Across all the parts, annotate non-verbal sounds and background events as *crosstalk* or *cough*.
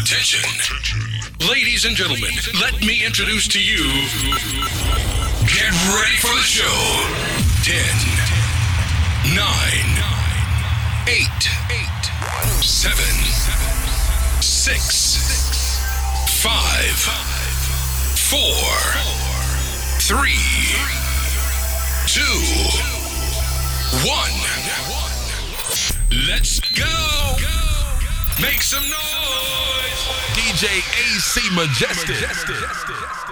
Attention. Ladies and gentlemen, let me introduce to you. Get ready for the show. 10, 9, 8, 7, 6, 5, 4, 3, 2, 1. Let's go! Make some noise! DJ AC Majestic. *laughs*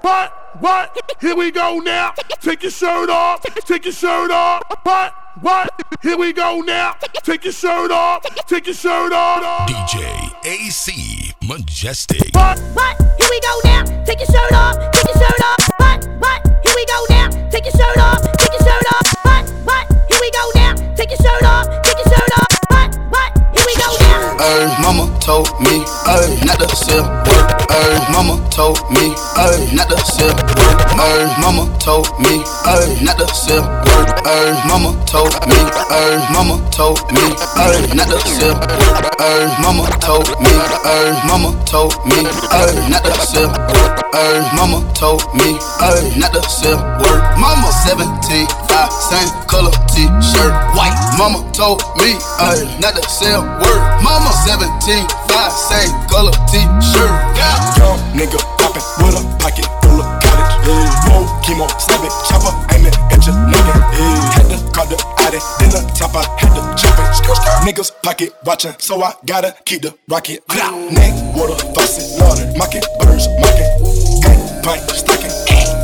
What? What? Here we go now. Take your shirt off. Take your shirt off. What? What? Here we go now. Take your shirt off. Take your shirt off. DJ AC Majestic. What? What? Here we go now. Take your shirt off. Take your shirt off. What? What? Here we go now. Take your shirt off. Take your shirt off. What? What? Here we go now. Take your shirt off. Now. Ay, mama told me, ay, not to sell work. Ay, mama told me, ay, not to sell work. Ay, mama told me, ay, not to sell work. Ay, mama told me, ay, mama told me, ay, not to sell work. Ay, mama told me, ay, mama told me, ay, not to sell work. Ay, mama told me, ay, not to sell work. Mama 17, five, same color t-shirt, white. Mama told me, ay, not to sell work. Mama 17, five, same color t-shirt. Young nigga poppin' with a pocket full of cottage. Yeah. Roll chemo, stab it, chopper, aim it at your nigga. Yeah. Had to call the addy, then the top I had to chop it. Niggas pocket watchin', so I gotta keep the rocket. Neck, water, faucet, water, market, birds, market. Gang, pint, stacking.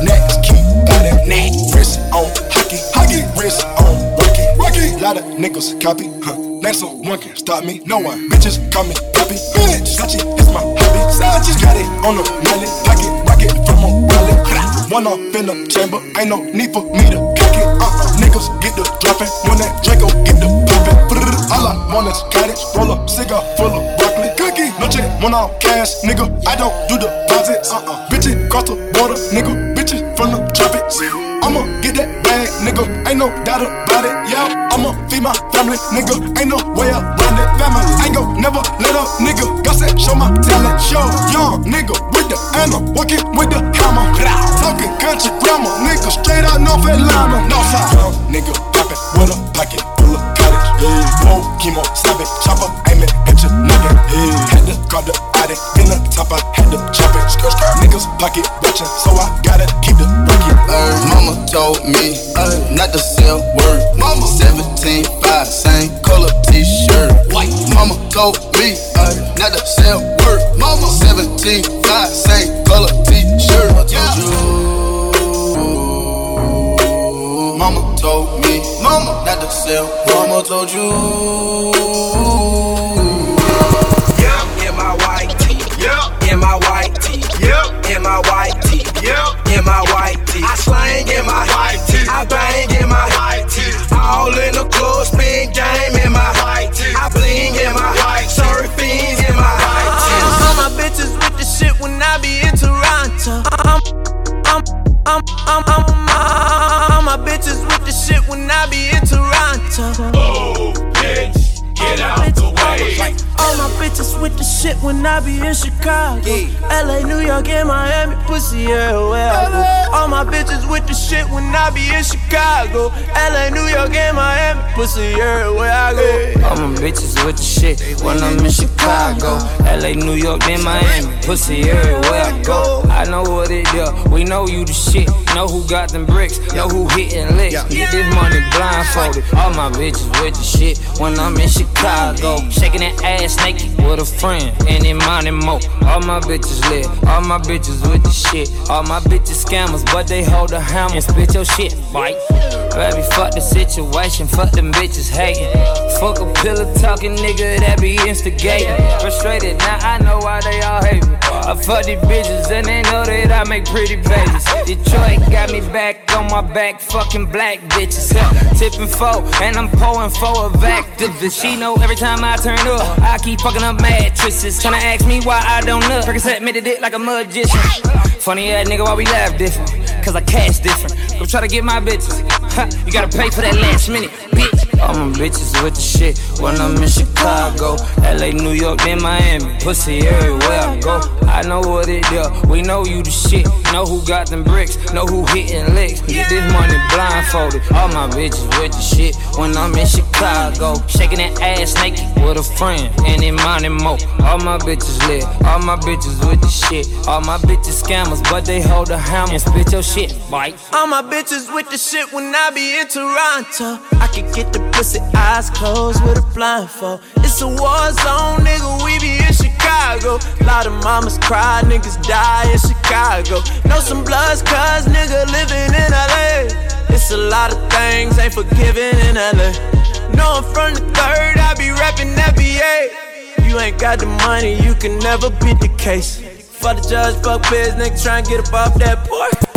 Next, keep body, neck, wrist on hockey, hockey, wrist on rocky, rocky. Lot of niggas copy, huh? Name one can stop me, no one. Bitches call me Poppy, bitch. Sachi is my hobby. Sachi got it on the mallet, pocket rocket from a wallet. One off in the chamber, ain't no need for me to kick it. Uh-uh, niggas get the dropping when that Draco get the popping. All I want is cottage, roll up cigar full of broccoli. Cookie, no check, one off cash, nigga. I don't do deposits. Uh-uh, bitches cross the border, nigga. I'ma get that bag, nigga. Ain't no doubt about it. Yeah, I'ma feed my family, nigga. Ain't no way around it. Family, ain't gon' never let up, nigga. Got said, show my talent. Show young nigga with the ammo, working with the hammer. Talking country grammar, nigga. Straight out North Atlanta. Northside, young nigga poppin' with a pocket full of cottage. Yeah, roll chemo, stab it, chopper, aim it at your nigga. Yeah, had to call the addict in the top, I had to chop it. Niggas pocket watchin', so I gotta keep told me not to sell word. Mama 17, 5, same color t-shirt. White. Mama told me not to sell word. Mama 17, 5, same color t-shirt. I told you. Mama told me, mama not to sell. Mama told you. Yep, in my white tee. Yep, in my white tee. Yep, in my white tee. Yep, in my white tee. I slang in my white tee. I bang in my. All in the club, spin game in my. I bling in my white tee. Surf in my. All my bitches with the shit when I be in Toronto. I'm, I'm, I'm, I'm, I'm, I'm, all my bitches with the shit when I be in Toronto. Oh. Get out the way. All my bitches with the shit when I be in Chicago. LA, New York, and Miami, pussy everywhere I go. All my bitches with the shit when I be in Chicago. LA, New York, and Miami, pussy everywhere I go. All my bitches with the shit when I'm in Chicago. LA, New York, then Miami. Pussy everywhere I go. I know what it is. We know you the shit. Know who got them bricks. Know who hitting licks. Get this money blindfolded. All my bitches with the shit when I'm in Chicago. Shaking that ass naked with a friend. And in money mo. All my bitches lit. All my bitches with the shit. All my bitches scammers, but they hold a hammer and spit your shit, bite. Baby, fuck the situation. Fuck them bitches hating. Fuck a pillar talking nigga that be instigating. Frustrated, now I know why they all hate me. I fuck these bitches and they know that I make pretty babies. Detroit got me back on my back, fucking black bitches. Tipping four, and I'm pouring four of activists. She know every time I turn up, I keep fucking up mattresses. Tryna ask me why I don't nut. Percocet made it like a magician. Funny ass nigga, why we laugh different? Cause I cash different. Go try to get my bitches. Huh, you gotta pay for that last minute, bitch. All my bitches with the shit when I'm in Chicago. LA, New York, then Miami. Pussy everywhere I go. I know what it do. We know you the shit. Know who got them bricks. Know who hitting licks. Get this money blindfolded. All my bitches with the shit when I'm in Chicago. Shaking that ass naked with a friend. And in money mo. All my bitches lit. All my bitches with the shit. All my bitches scammers, but they hold a hammer and spit your shit, bite. All my bitches with the shit when I be in Toronto. I can get the pussy eyes closed with a blindfold. It's a war zone, nigga. We be in Chicago. A Lot of mamas cry, niggas die in Chicago. Know some bloods, cuz nigga living in LA. It's a lot of things ain't forgiven in LA. Know I'm from the third, I be rapping FBA. You ain't got the money, you can never beat the case. Fuck the judge, fuck biz, nigga try and get above that pork.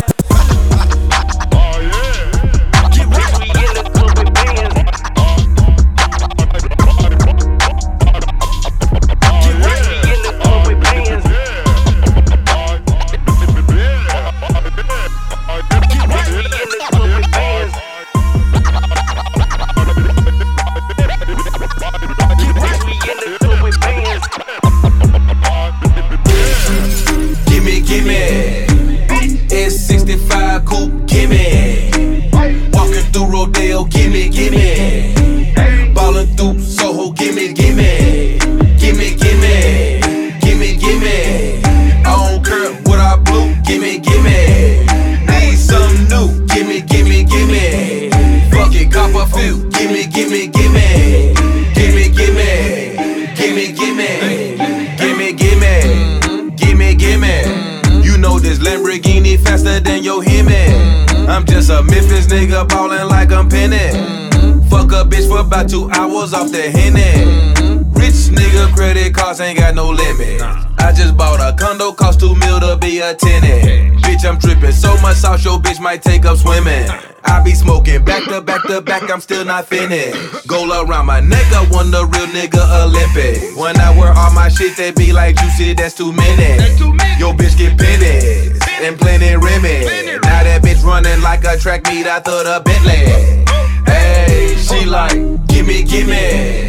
Trippin' so much your bitch might take up swimming. I be smoking back to back to back, I'm still not finished. Gold around my neck, I won the real nigga Olympic. When I wear all my shit, they be like, juicy, that's too many. Yo, bitch, get pennies and plenty Remy. Now that bitch running like a track meet, I thought a Bentley. Hey, she like, gimme, gimme.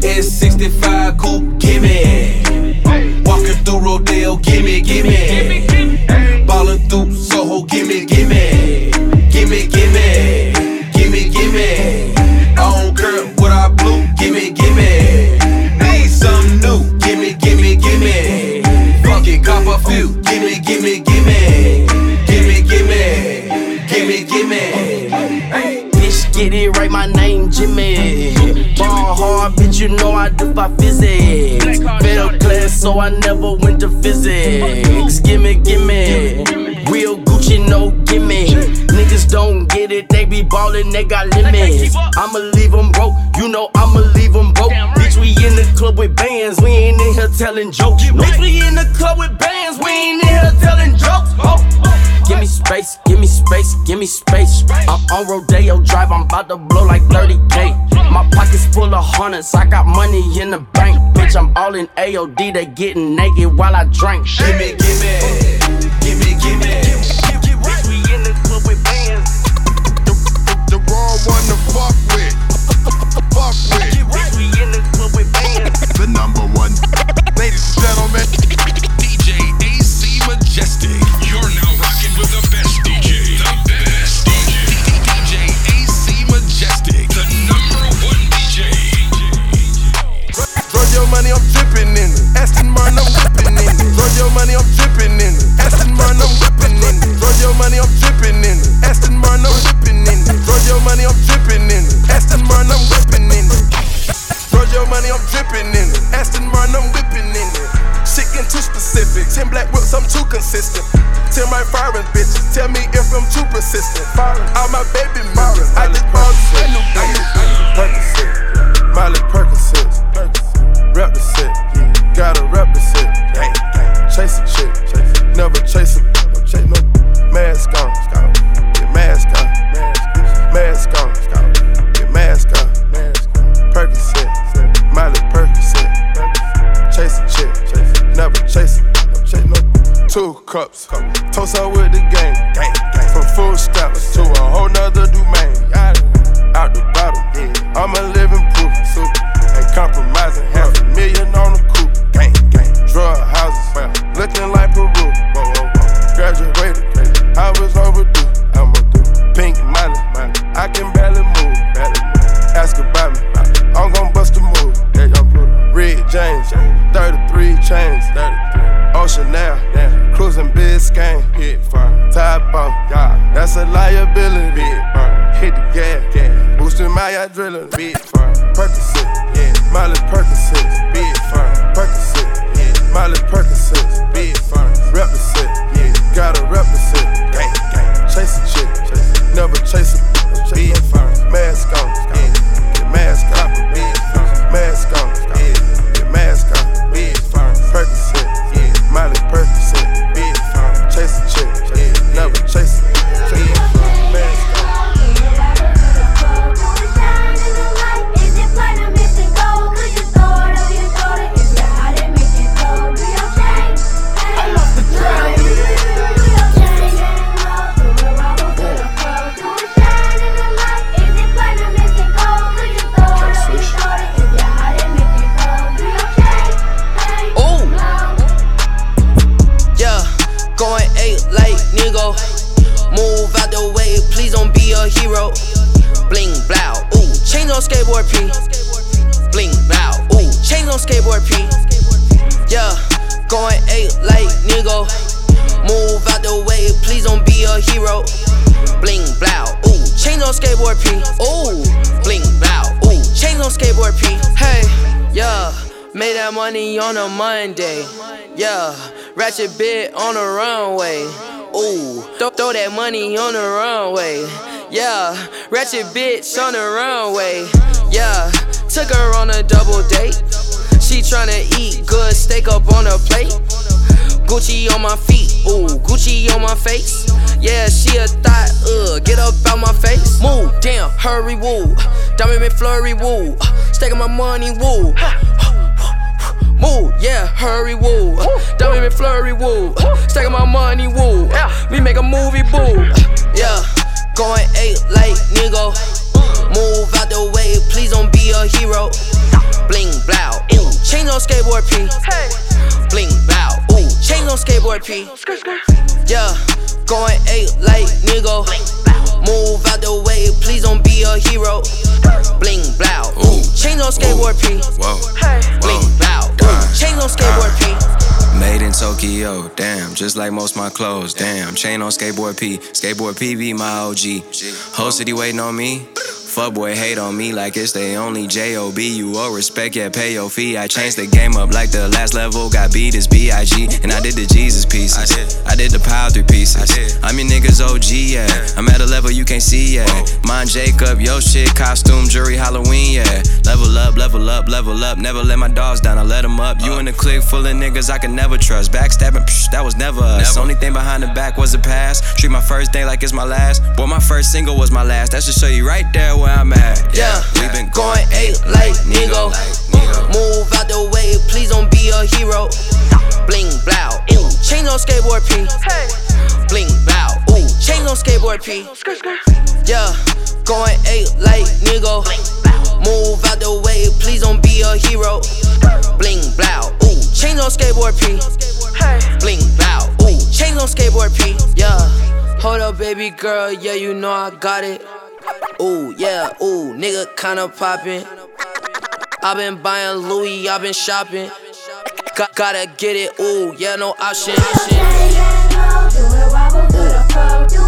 It's 65 coupe, gimme. Walking through Rodeo, gimme, gimme. Ballin' through Soho, gimme, gimme. Gimme, gimme. Gimme, gimme. I don't care what I blew, gimme, gimme. Need something new, gimme, gimme, gimme. Fuck it, cop a few, gimme, gimme, gimme. Gimme, gimme. Gimme, gimme. Bitch, get it right, my name Jimmy. Ball hard, bitch, you know I do by physics. I never went to physics. Gimme, gimme. Real Gucci, no gimme. Get it, they be ballin', they got limits. I'ma leave them broke, you know I'ma leave them broke. Bitch, we in the club with bands, we ain't in here telling jokes. Bitch, we in the club with bands, we ain't in here telling jokes. Oh. Give me space, give me space, give me space. I'm on Rodeo Drive, I'm about to blow like 30k. My pockets full of hundreds, I got money in the bank. Bitch, I'm all in AOD, they getting naked while I drink. Gimme, gimme. Gimme, gimme. Bitch, we one to fuck with. Fuck with. Bitch, we in the club with bands. The number one. Ladies and gentlemen. DJ AC Majestic. You're now rocking with the best DJ. The best DJ. DJ AC Majestic. The number one DJ. Throw your money, I'm dripping in it. Aston Martin, I'm whipping in it. Throw your money, I'm dripping in it. Aston Martin, I'm whipping in it. Throw your money, I'm dripping in it. Aston Martin, I'm whipping in it. Throw your money, I'm dripping in it. Aston Martin, I'm whipping in it. Throw your money, I'm dripping in it. Aston Martin, I'm whipping in it. Shit getting too specific. Ten black whips, I'm too consistent. Ten right firing bitches. Tell me if I'm too persistent. All my baby mamas. I just bought a new Percocet. Miley Percocet. Rep the set. Gotta rep the set. Chase a chick. Never chase a. No chase no. Mask on. Get mask on. Mask on. Get mask on. Percocet. Miley Percocet. Chase a chick. Never chase. No chase no. Two cups. Toast up with the game. From full stops to a whole nother domain. Out the bottle. I'm a living proof. Ain't compromising, looking like Peru. Graduated, I was overdue. I'm a do. Pink money. I can barely move. Ask about me, I'm gon' bust a move. Red James, 33 chains, 33. Ocean now, cruising Biscayne. Top yeah, that's a liability. Hit the gas, boosting my adrenaline. Percocet, Miley Percocet, ratchet bitch on the runway. Yeah, took her on a double date. She tryna eat good steak up on her plate. Gucci on my feet, ooh, Gucci on my face. Yeah, she a thought, uh, get up out my face. Move, damn, hurry, woo. Diamond McFlurry, woo. Staking my money, woo. Move, yeah, hurry, woo. Diamond McFlurry, woo. Stacking my money, woo. We make a movie, boo. Yeah, going eight like nigga. Move out the way, please don't be a hero. Bling blow, ooh, change on skateboard P. Bling blow, ooh, change on skateboard P. Yeah, going eight like nigga. Move out the way, please don't be a hero. Bling blow, ooh, change on skateboard P. Bling blow, ooh, change on skateboard P. Made in Tokyo, damn, just like most my clothes, damn. Chain on skateboard P, skateboard P be my OG. Whole city waiting on me. Fuck boy hate on me like it's they only J-O-B. You owe respect, yeah, pay your fee. I changed the game up like the last level. Got beat as B-I-G. And I did the Jesus pieces. I did, the power three pieces. I'm your niggas OG, yeah. Can't see, yeah. Mine Jacob, yo shit, costume, jury, Halloween, yeah. Level up, level up, level up. Never let my dogs down, I let them up. You in the clique full of niggas I can never trust. Backstabbing, psh, that was never us. Only thing behind the back was the past. Treat my first day like it's my last. Boy, my first single was my last. That should show you right there where I'm at. Yeah, we been going eight like nigga. Move out the way, please don't be a hero. Bling blow, ooh, change on skateboard P. Bling blow, ooh, change on skateboard P. Yeah, going eight like nigga. Move out the way, please don't be a hero. Bling blow, ooh, change on skateboard P. Bling blow, ooh, change on skateboard P. Yeah, hold up, baby girl, yeah, you know I got it. Ooh, yeah, ooh, nigga kinda poppin'. i been buying Louis, i been shopping. Got, gotta get it, ooh, yeah, no option. Ooh.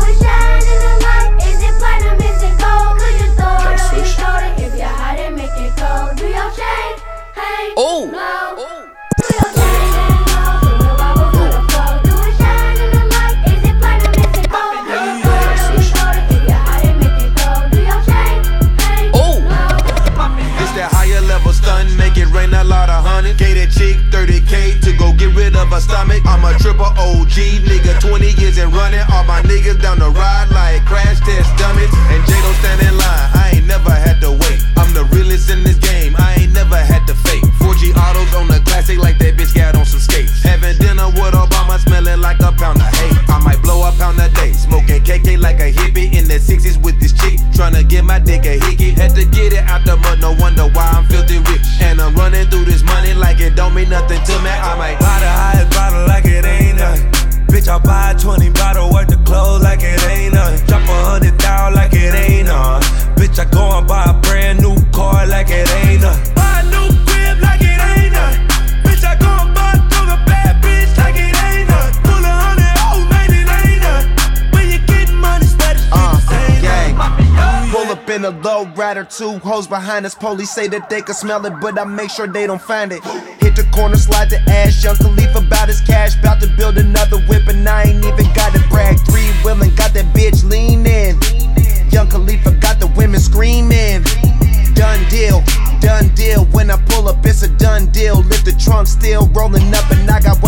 Rid stomach. I'm a triple OG nigga, 20 years and running. All my niggas down the ride like crash test dummies. And J don't stand in line, I ain't never had to wait. I'm the realest in this game, I ain't never had to fake. 4G autos on the classic like that bitch got on some skates. Having dinner with Obama, smelling like a pound of hate pound a day. Smoking KK like a hippie in the 60s with this chick. Trying to get my dick a hickey. Had to get it out the mud, no wonder why I'm filthy rich. And I'm running through this money like it don't mean nothing to me. I might buy the highest bottle like it ain't nothing. Bitch, I buy a 20 bottle worth of clothes like it ain't nothing. Drop a hundred thousand like it ain't nothing. Bitch, I go and buy a brand new car like it ain't nothing. In a low rider, two hoes behind us. Police say that they can smell it, but I make sure they don't find it. Hit the corner, slide the ash. Young Khalifa about his cash, about to build another whip, and I ain't even got to brag. Three willing, got that bitch leaning. Young Khalifa got the women screaming. Done deal, done deal. When I pull up, it's a done deal. Lift the trunk, still rolling up, and I got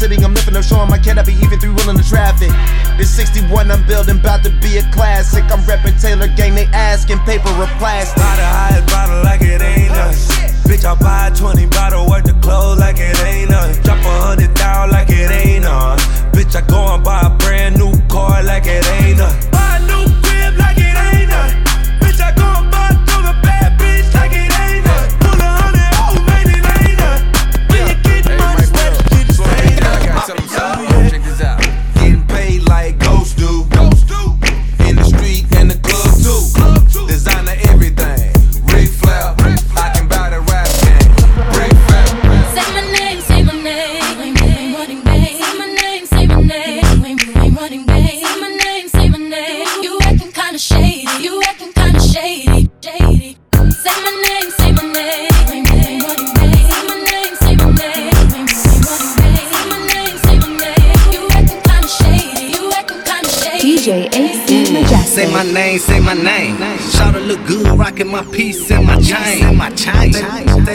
relax. King of my city, I'm lifting up, showing my cat I be even three wheeling the traffic. This 61 I'm building, about to be a classic. I'm repping Taylor Gang, they asking paper or plastic. Buy the highest bottle like it ain't oh, nothing. Bitch, I buy a 20 bottle worth of clothes like it ain't nothing. Drop a hundred down like it ain't nothing. Bitch, I go and buy a brand new car like it ain't nothing. Good, my piece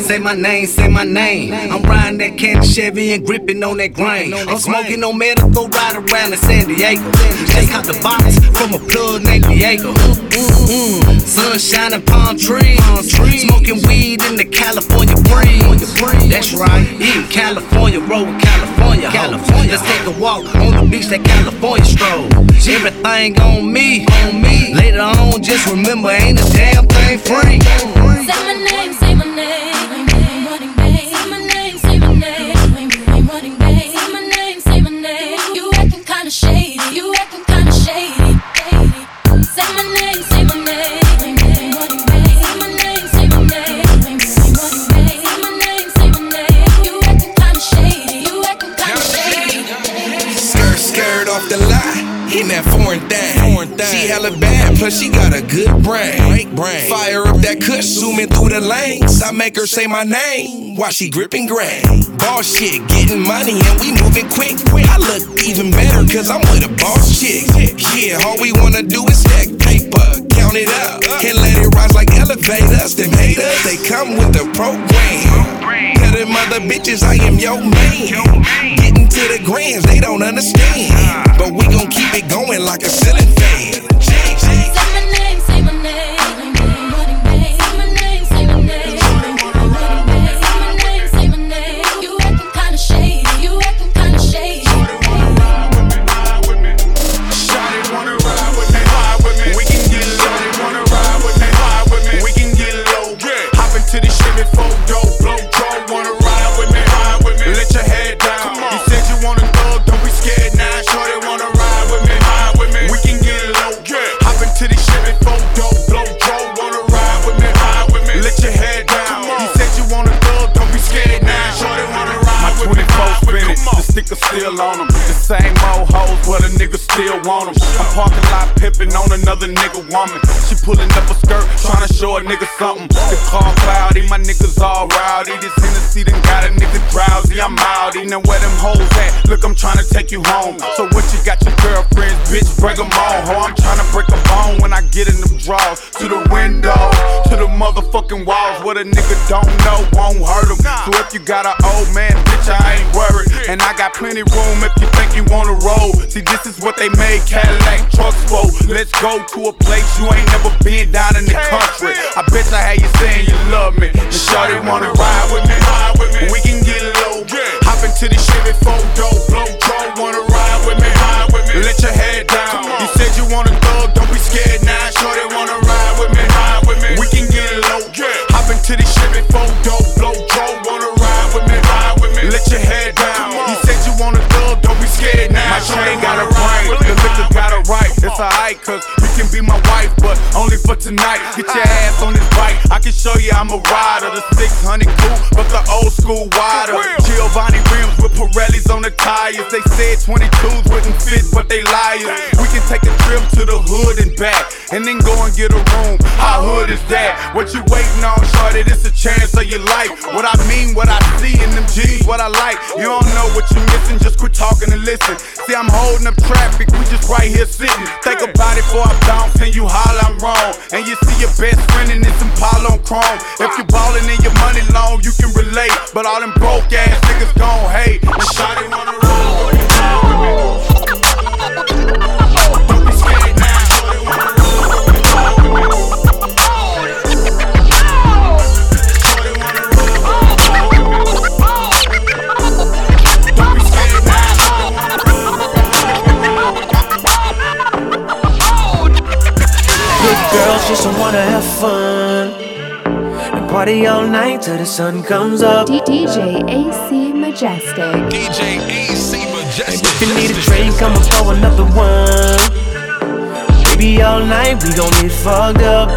Say my name, say my name. I'm riding that candy Chevy and gripping on that grain. I'm smoking on medical, ride around in San Diego. Just caught the box from a plug named Diego. Mm-mm. Sunshine and palm trees. Smoking weed in the California breeze. That's right, in California, roll with California. California. Let's take a walk on the beach, that California stroll. Everything on me, on me. Later on, just remember, ain't a damn thing free. Say my name, say my name. Lot. In that foreign thing. She hella bad, plus she got a good brain. Fire up that kush, zooming through the lanes. I make her say my name while she gripping grain. Ball shit, getting money and we moving quick. I look even better cause I'm with a boss chick. Yeah, all we wanna do is stack paper, count it up, and let it rise like elevators. Them haters, they come with the program. Tell them other bitches I am your man. To the grands, they don't understand. But we gon' keep it going like a ceiling still want them. I'm parking lot pimping on another nigga woman. She pulling up a skirt, trying to show a nigga something. The car cloudy, my niggas all rowdy. This Hennessy done got a nigga drowsy. I'm outy. Now where them hoes at? Look, I'm trying to take you home. So what you got your girlfriends, bitch? Break them all, ho. I'm trying to break a bone when I get in them drawers. To the window, to the motherfucking walls. What a nigga don't know won't hurt him. So if you got an old man, bitch, I ain't worried. And I got plenty room if you think you wanna roll. See, this is what they made Cadillac trucks for. Let's go to a place you ain't never been down in the country. I bet I how you saying you love me. The shorty wanna ride with me. We can get low. Hop into the Chevy four door, blow draw. Wanna ride with me. Ride with me. Let your head down. You said you wanna thug, don't be scared now. Shorty wanna ride with me. Ride with me. We can get low. Hop into the Chevy train got a rhyme. The right, it's alright, cause you can be my wife, but only for tonight. Get your ass on this bike, I can show you I'm a rider. The 600 coupe, but the old school wider. Giovanni rims with Pirellis on the tires. They said 22s wouldn't fit, but they liars. We can take a trip to the hood and back, and then go and get a room. How hood is that? What you waiting on, shorty? This a chance of your life. What I mean, what I see in them G's, what I like. You don't know what you're missing, just quit talking and listen. See, I'm holding up traffic, we just right here sitting. Think about it before I bounce and you holler I'm wrong. And you see your best friend in this Impala on chrome. If you ballin' in your money long, you can relate. But all them broke ass niggas gon' hate. And shawty wanna roll with me. Party all night till the sun comes up. DJ AC Majestic. DJ AC Majestic. If you need a drink, I'ma pour another one. Baby, all night we gon' get fucked up.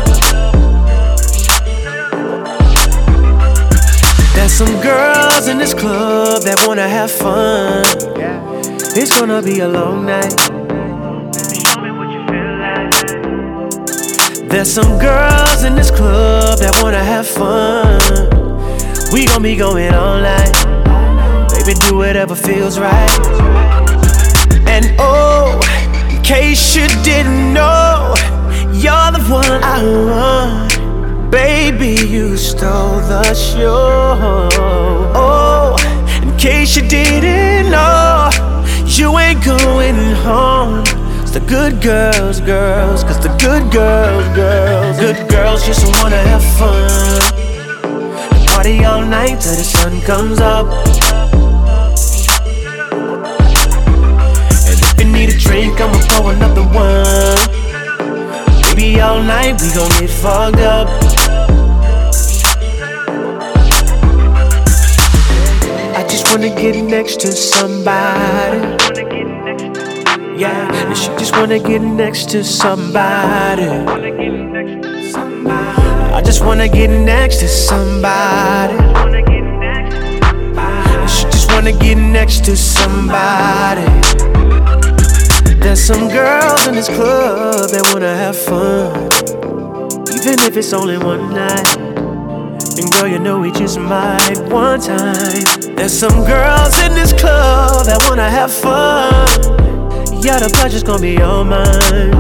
There's some girls in this club that wanna have fun. It's gonna be a long night. There's some girls in this club that wanna have fun. We gon' be going all night. Baby, do whatever feels right. And oh, in case you didn't know, you're the one I want. Baby, you stole the show. Oh, in case you didn't know, you ain't going home. The good girls, girls, cause the good girls, girls, good girls just wanna have fun. Party all night till the sun comes up. And if you need a drink, I'ma pour another one. Baby, all night we gon' get fucked up. I just wanna get next to somebody. And she just wanna get next to somebody. I just wanna get next to somebody. And she just wanna get next to somebody. There's some girls in this club that wanna have fun, even if it's only one night. And girl, you know we just might one time. There's some girls in this club that wanna have fun. Yeah, the pleasure's gonna be all mine.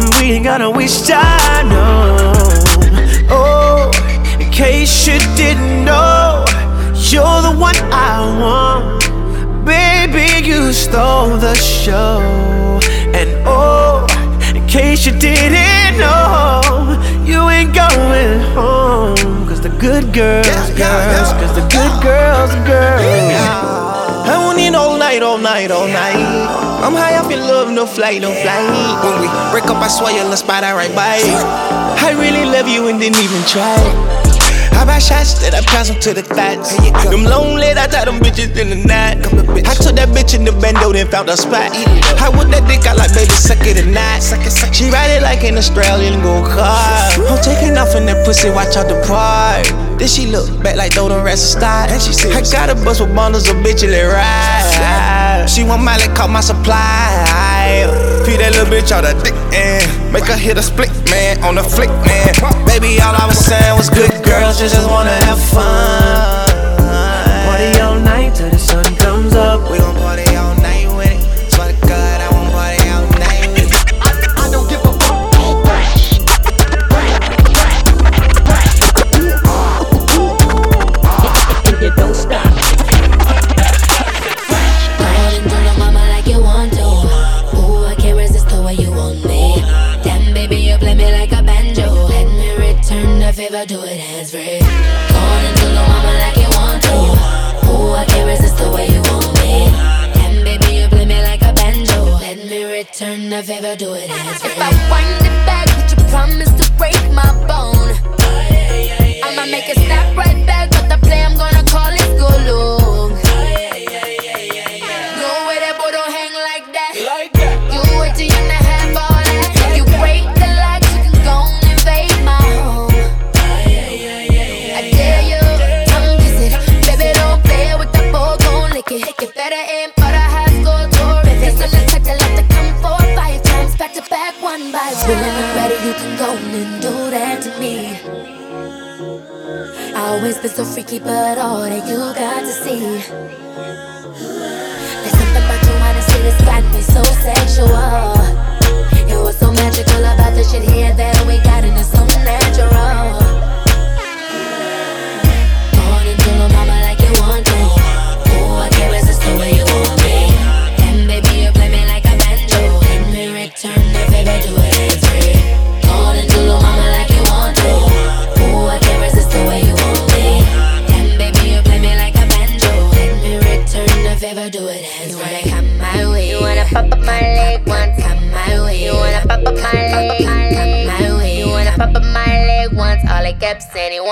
And we ain't gotta waste time, no. Oh, in case you didn't know, you're the one I want. Baby, you stole the show. And oh, in case you didn't know, you ain't going home. Cause the good girls, girls, cause the good girls, girls. I want it all night, all night, all night. I'm high off in love, no flight, no flight. When we break up, I swear you'll spot I right by. I really love you and didn't even try. I shots that I pass them to the thoughts. Them lonely, I tie them bitches in the night. I took that bitch in the bando, then found a spot. I whip that dick out like baby, suck it or not. She ride it like an Australian go car. I'm taking off in that pussy, watch out the part. Then she look back like throw the rest she said, I got a bus with bundles of bitches that ride. She want Miley, call my supply. Feed that little bitch out the dick and make her hit a split, man, on the flick, man. Baby, all I was saying was good girls just, just wanna have fun. Party all night till the sun comes up. We gon'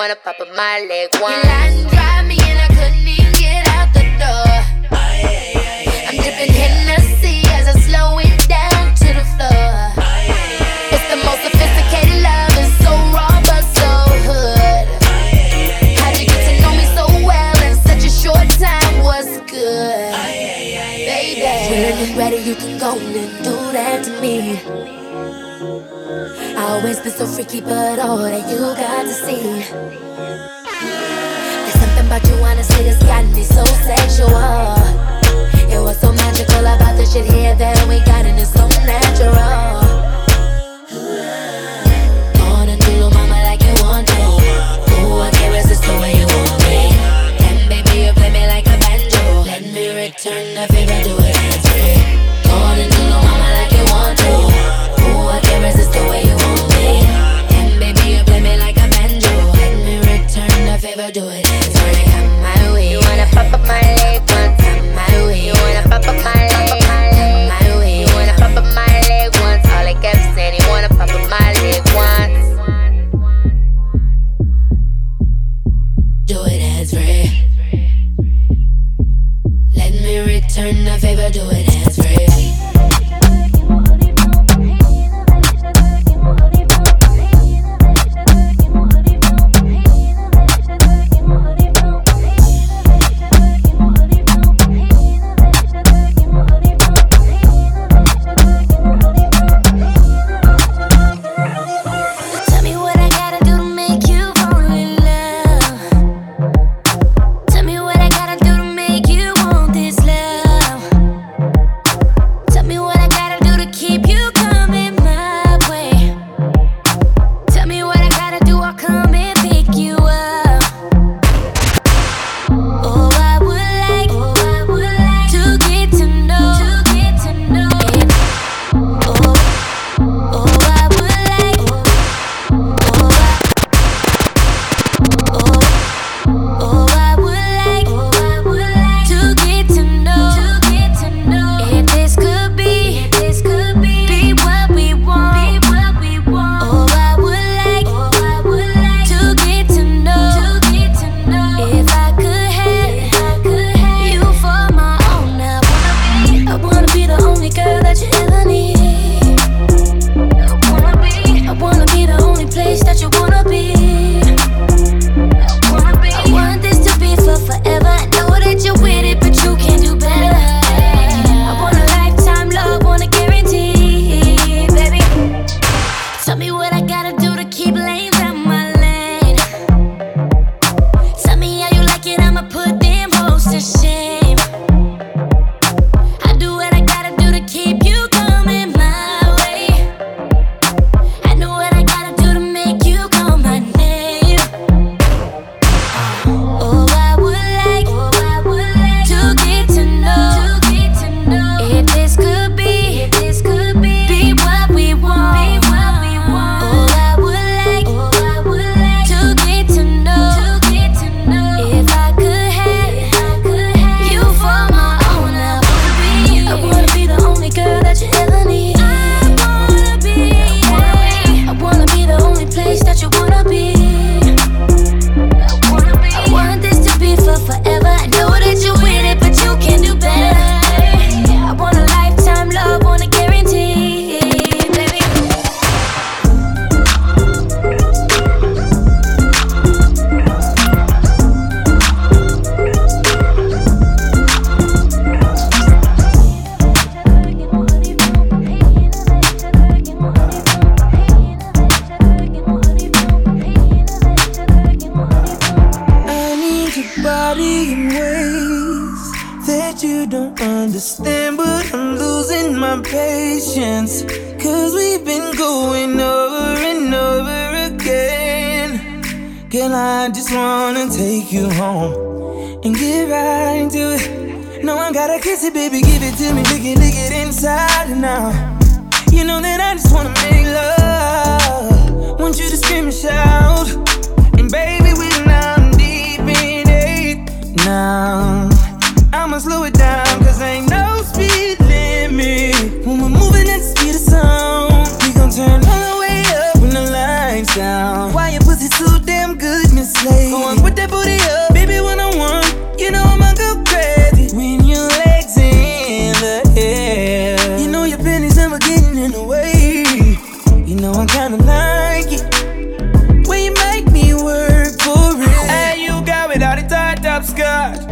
wanna pop up my leg once. You lied and drive me and I couldn't even get out the door. Oh, yeah, yeah, yeah, I'm dipping Hennessy as I slow it down to the floor. Oh, it's the most sophisticated love, it's so raw but so hood. Oh, How'd you get to know me so well in such a short time? What's good, baby? When you're ready, you can go and do that to me. I always been so freaky, but all that you got to see. There's something about you, honestly, that's got me so sexual. It was so magical about the shit here that we got, and it's so natural. Born little mama, like you want to. Ooh, I can't resist the way you want.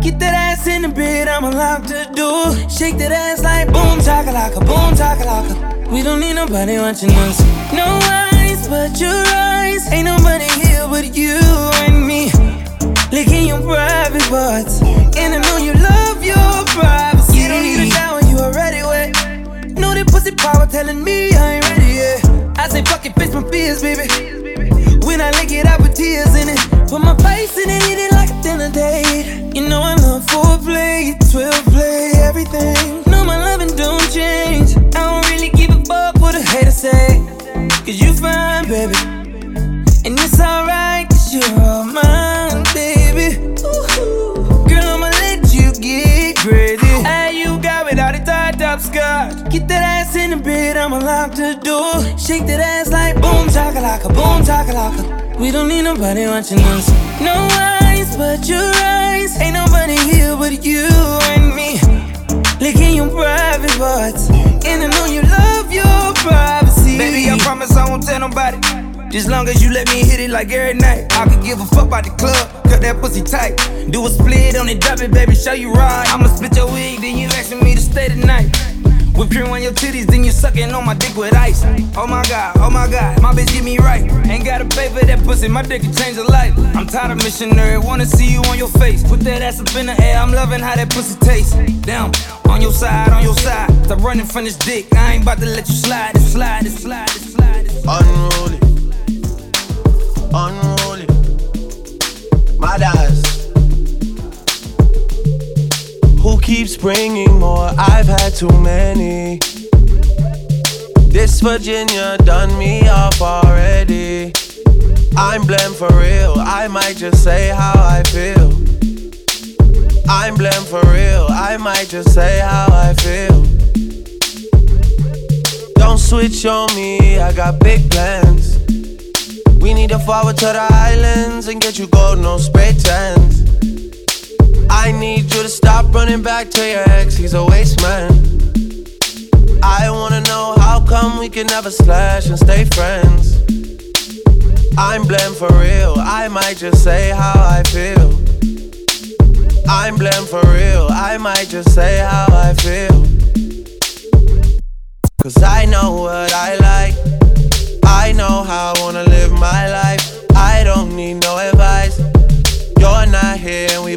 Get that ass in the bed, I'ma lock the door. Shake that ass like boom chakalaka, boom chakalaka. We don't need nobody watching us. No eyes but your eyes. Ain't nobody here but you and me. Licking your private parts. And I know you love your privacy. You don't need a shower, you already wet. Know that pussy power telling me I ain't ready yet. I say fuck it, face my fears, baby. When I lick it, I put tears in it. Put my face in it, eat it like a date. You know I love foreplay, 12 play, everything. No, my loving don't change. I don't really give a fuck what a hater say. Cause you fine, baby. And it's alright, cause you're all mine, baby. Ooh, Girl, I'ma let you get crazy. Hey, you got without a tied up skirt. Get that ass in the bed, I'ma lock the door. Shake that ass like boom chakalaka, boom chakalaka. We don't need nobody watching us. No but your eyes. Ain't nobody here but you and me. Licking your private parts. And I know you love your privacy. Baby, I promise I won't tell nobody. Just long as you let me hit it like every night. I could give a fuck about the club, cut that pussy tight. Do a split on it, drop it, baby, show you right. I'ma split your wig, then you asking me to stay tonight. Whip cream on your titties, then you sucking on my dick with ice. Oh my god, oh my god, my bitch get me right. Ain't gotta pay for that pussy, my dick can change a life. I'm tired of missionary, wanna see you on your face. Put that ass up in the air, I'm loving how that pussy tastes. Down, on your side, on your side. Stop running from this dick, I ain't about to let you slide, it slide, it slide, it slide. It slide. Unruly, unruly, my eyes. Keeps bringing more? I've had too many. This Virginia done me off already. I'm blamed for real. I might just say how I feel. I'm blamed for real. I might just say how I feel. Don't switch on me. I got big plans. We need to forward to the islands and get you gold, no spray tans. I need you to stop running back to your ex, he's a waste man. I wanna know how come we can never slash and stay friends. I'm blamed for real, I might just say how I feel. I'm blamed for real, I might just say how I feel. Cause I know what I like, I know how I wanna live my life. I don't need no advice. You're not here and we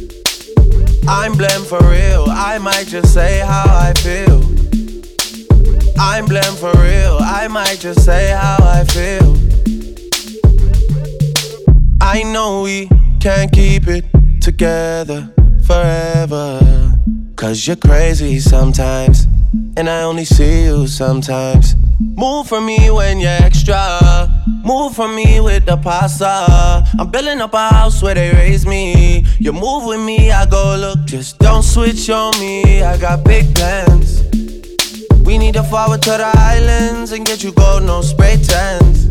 I'm blamed for real, I might just say how I feel. I'm blamed for real, I might just say how I feel. I know we can't keep it together forever. Cause you're crazy sometimes, and I only see you sometimes. Move for me when you're extra. Move for me with the pasta. I'm building up a house where they raise me. You move with me, I go look. Just don't switch on me. I got big plans. We need to forward to the islands and get you gold, no spray tents.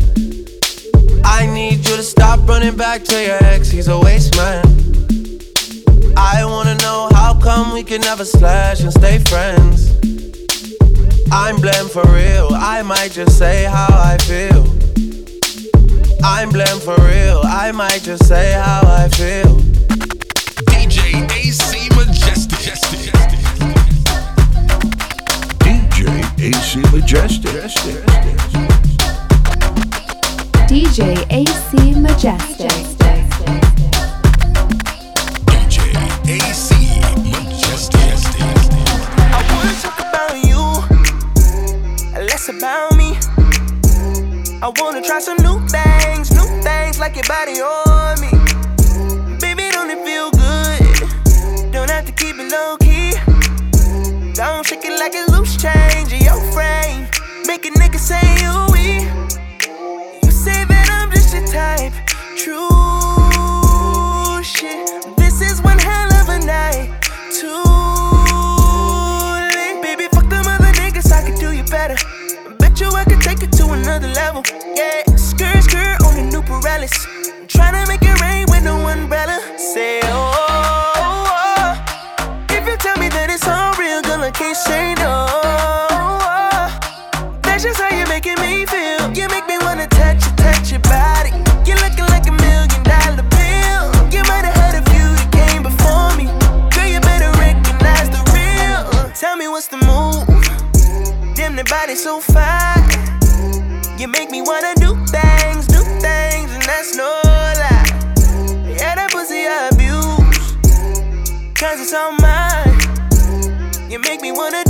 I need you to stop running back to your ex. He's a waste man. I wanna know how come we can never slash and stay friends. I'm blam for real, I might just say how I feel. I'm blam for real, I might just say how I feel. DJ AC Majestic. DJ AC Majestic. DJ AC Majestic. about me. I wanna try some new things, new things like your body on me. Baby, don't it feel good? Don't have to keep it low key. Don't shake it like a loose change in your frame. Make a nigga say you we. You say that I'm just your type, true. Yeah, skirt, skirt on the new Pirellis. I'm trying to make it rain with no umbrella. Say, oh, oh, oh. oh. if you tell me that it's all real, girl, I can't say make me wanna do things, do things, and that's no lie. Yeah, that pussy I abuse, cause it's all mine. You make me wanna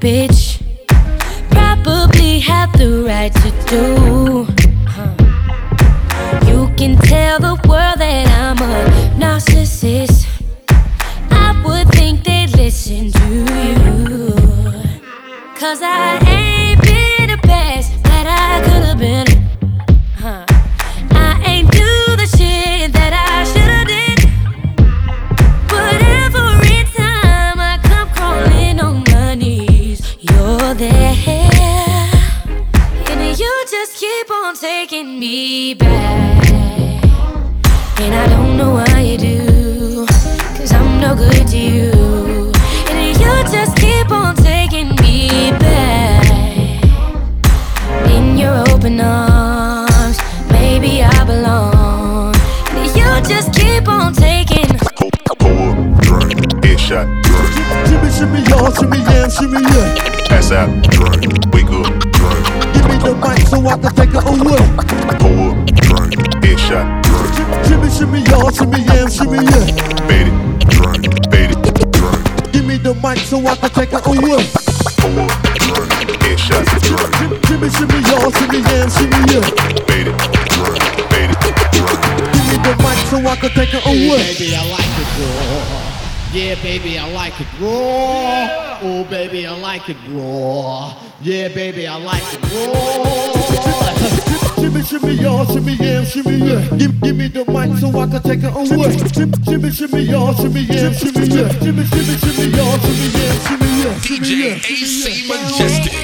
bitch. Probably have the right to do baby, I like it raw. Oh, baby, I like it raw. Yeah, baby, I like it raw. Shimmy, shimmy, y'all, shimmy, yeah, shimmy, yeah. Give, give me the mic so I can take it away. Shimmy, shimmy, y'all, shimmy, yeah, shimmy, yeah. Shimmy, shimmy, shimmy, y'all, shimmy, yeah, shimmy, yeah. DJ AC Majestic.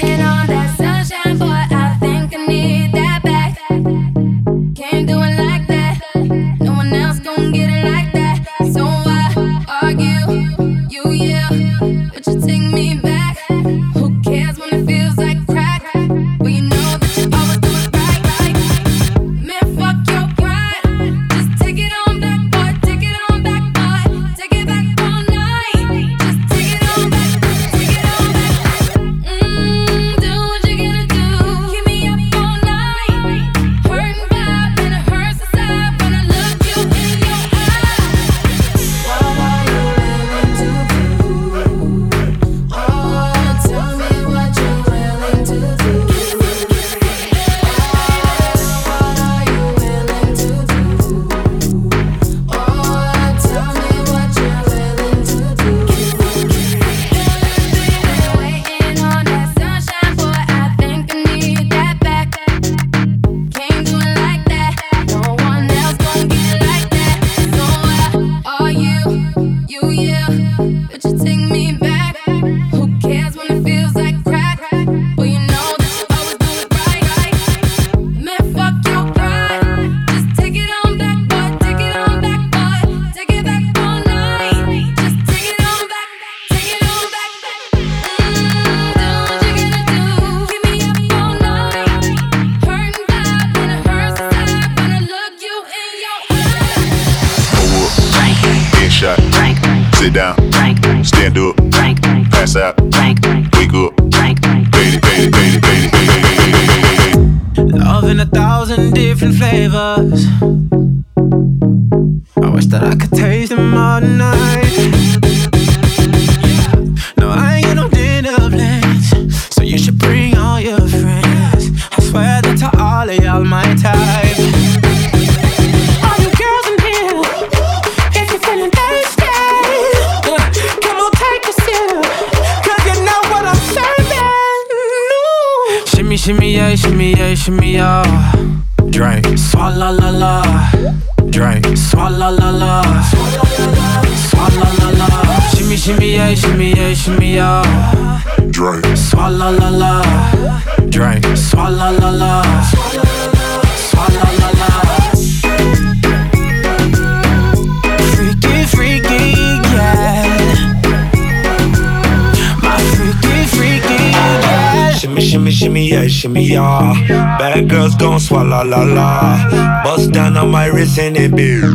send it.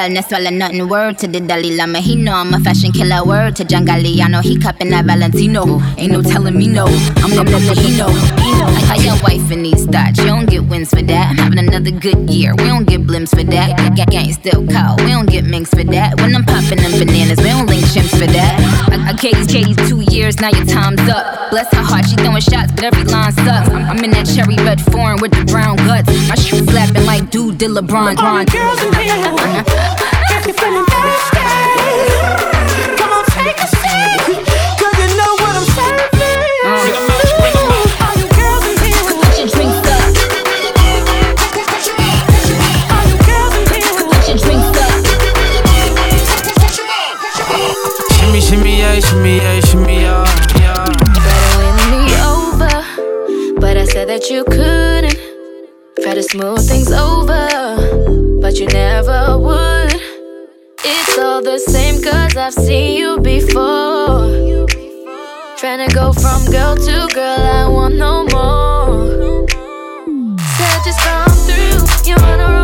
Girl, not swallow nothing. Word to the Dalai Lama, he know I'm a fashion killer. Word to John Galliano, he cupping that Valentino. Ain't no telling me no. I'm the Filipino. How your wife in these thoughts? You don't get wins for that. I'm having another good year. We don't get blimps for that. Gang, gang still cold. We don't get minks for that. When I'm popping them bananas, we don't link chimps for that. I, I gave J's two years, now your time's up. Bless her heart, she throwing shots, but every line sucks. I'm, I'm in that cherry red foreign with the brown guts. My shoes slapping like dude did LeBron. All the girls in here, if you're feeling thirsty, Yeah, shimmy, yeah, shimmy, yeah, yeah. Better win me over, but I said that you couldn't. Try to smooth things over, but you never would. It's all the same, cause I've seen you before. Trying to go from girl to girl, I want no more. Said just come through, roll, wanna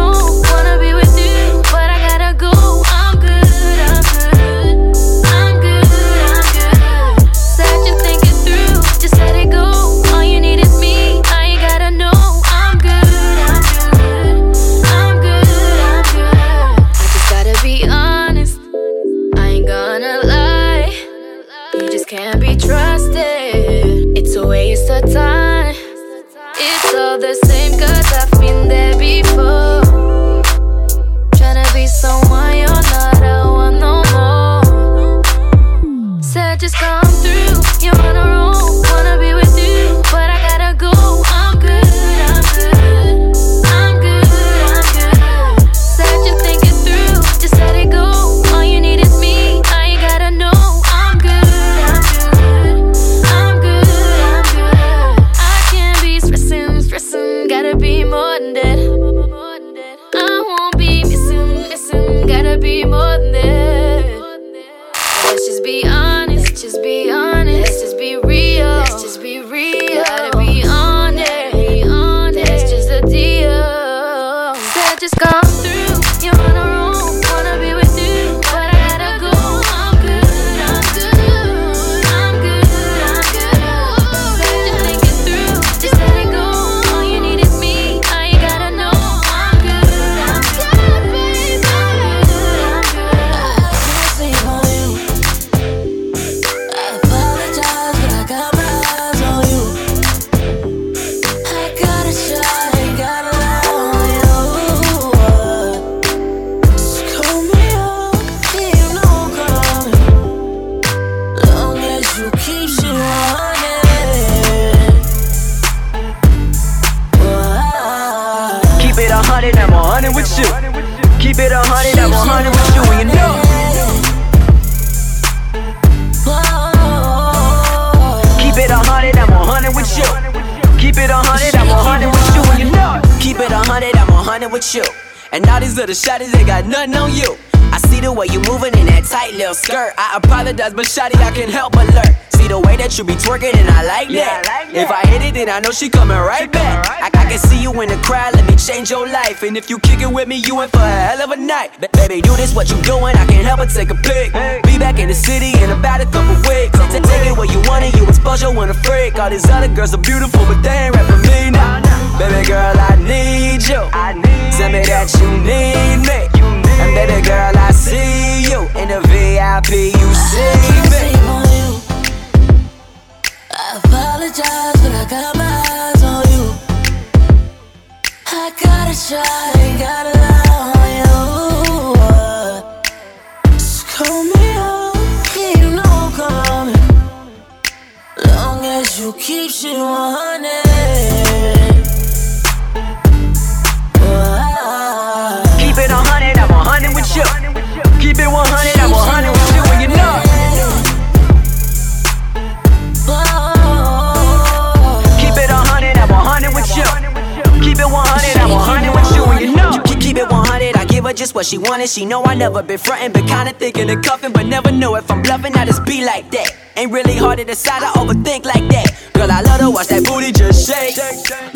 I apologize, but shotty, I can't help but learn. See the way that you be twerking, and I like that. If I hit it, then I know she coming right back. I, I can see you in the crowd, let me change your life. And if you kick it with me, you in for a hell of a night. Ba- baby, do this what you doing, I can't help but take a pic. Be back in the city in about a couple weeks. Take, take it where you want it, you expose your when a freak. All these other girls are beautiful, but they ain't rap for me now. Baby girl, I need you. I need Tell me that you need me. And baby girl, I see you in the VIP. You see me. I apologize, but I got my eyes on you. I got a shot, ain't got 100, I give her just what she wanted. She know I never been frontin', but kinda thinking of cuffin', but never know if I'm bluffin'. I just be like that. Ain't really hard to decide, I overthink like that. Girl, I love to watch that booty just shake.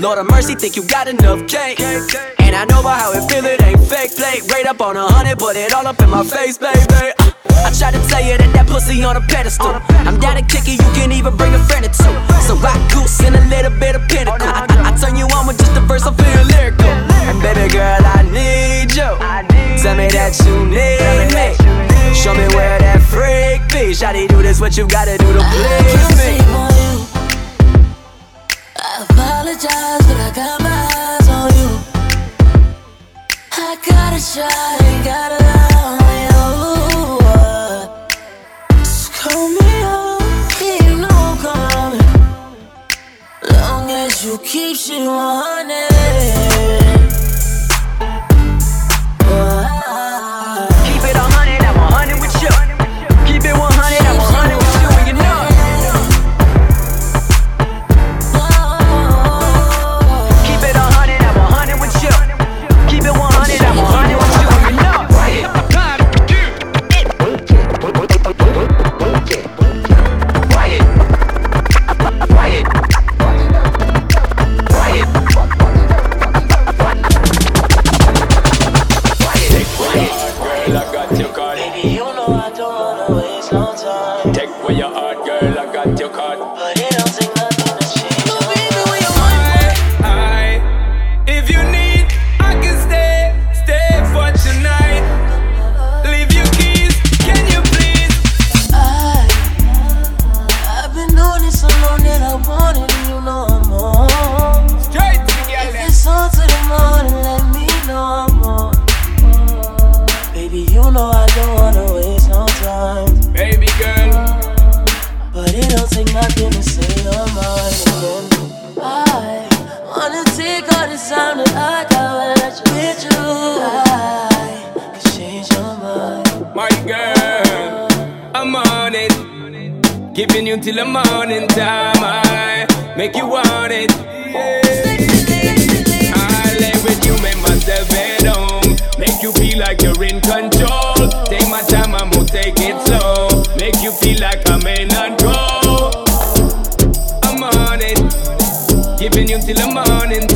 Lord of mercy, think you got enough cake. And I know about how it feel, it ain't fake. Play right up on a hundred, put it all up in my face, baby. I try to tell you that that pussy on a pedestal. I'm down to kick it, you can even bring a friend or two. So I goose and a little bit of pinnacle. I, I, I turn you on with just a verse, I'm feeling lyrical. And baby girl, I need you. Tell me that you need me. Show me where that freak be. Shawty, do this what you gotta do to please me. I apologize, but I got my eyes on you. I gotta try, ain't gotta lie on you. Just call me up, you know I'm coming. Long as you keep shit 100. Giving you till the morning time, I make you want it. Yeah. I lay with you, make myself at home. Make you feel like you're in control. Take my time, I'm gonna take it slow. Make you feel like I'm in control. I'm on it. Giving you till the morning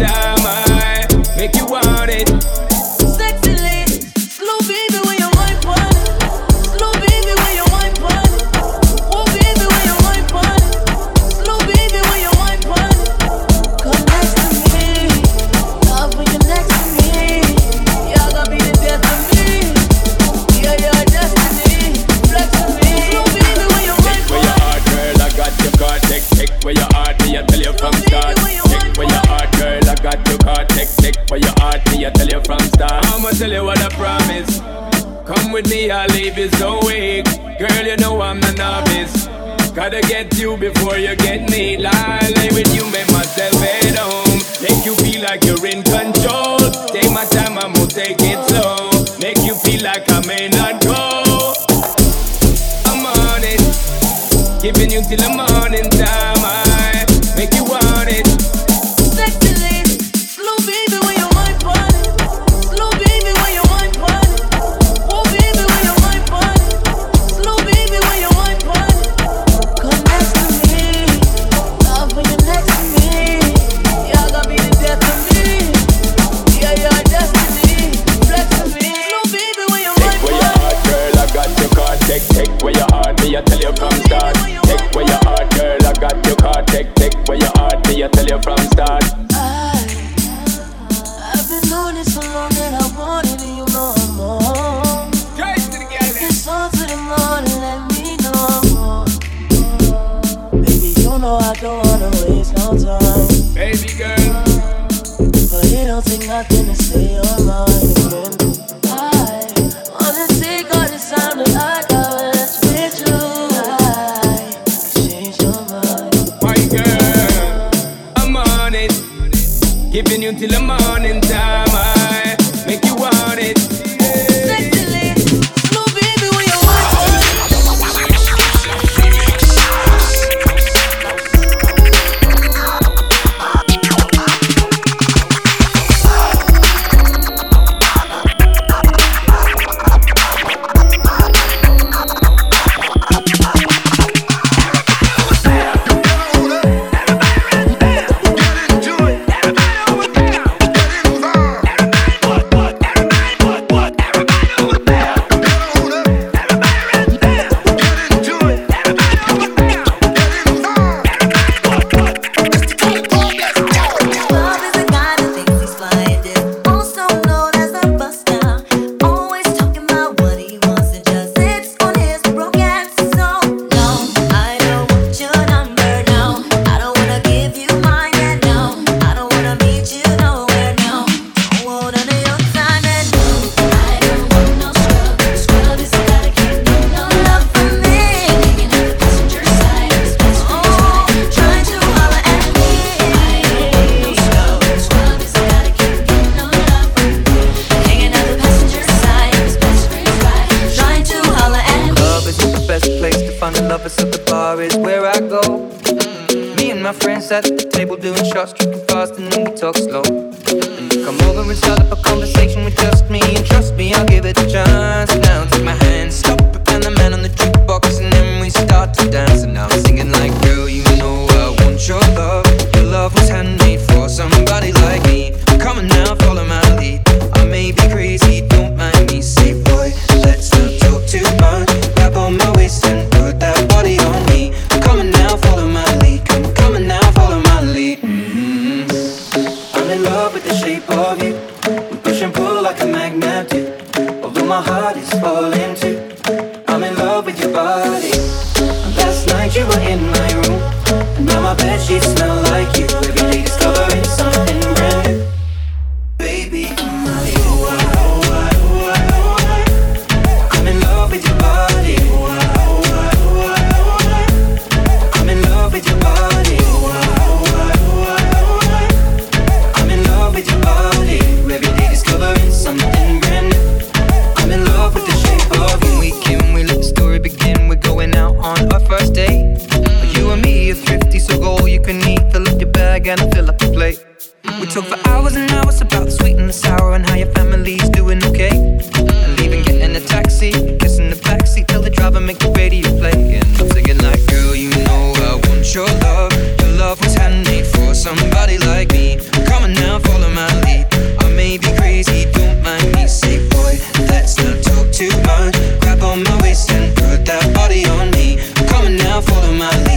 that body on me. I'm coming now, follow my lead.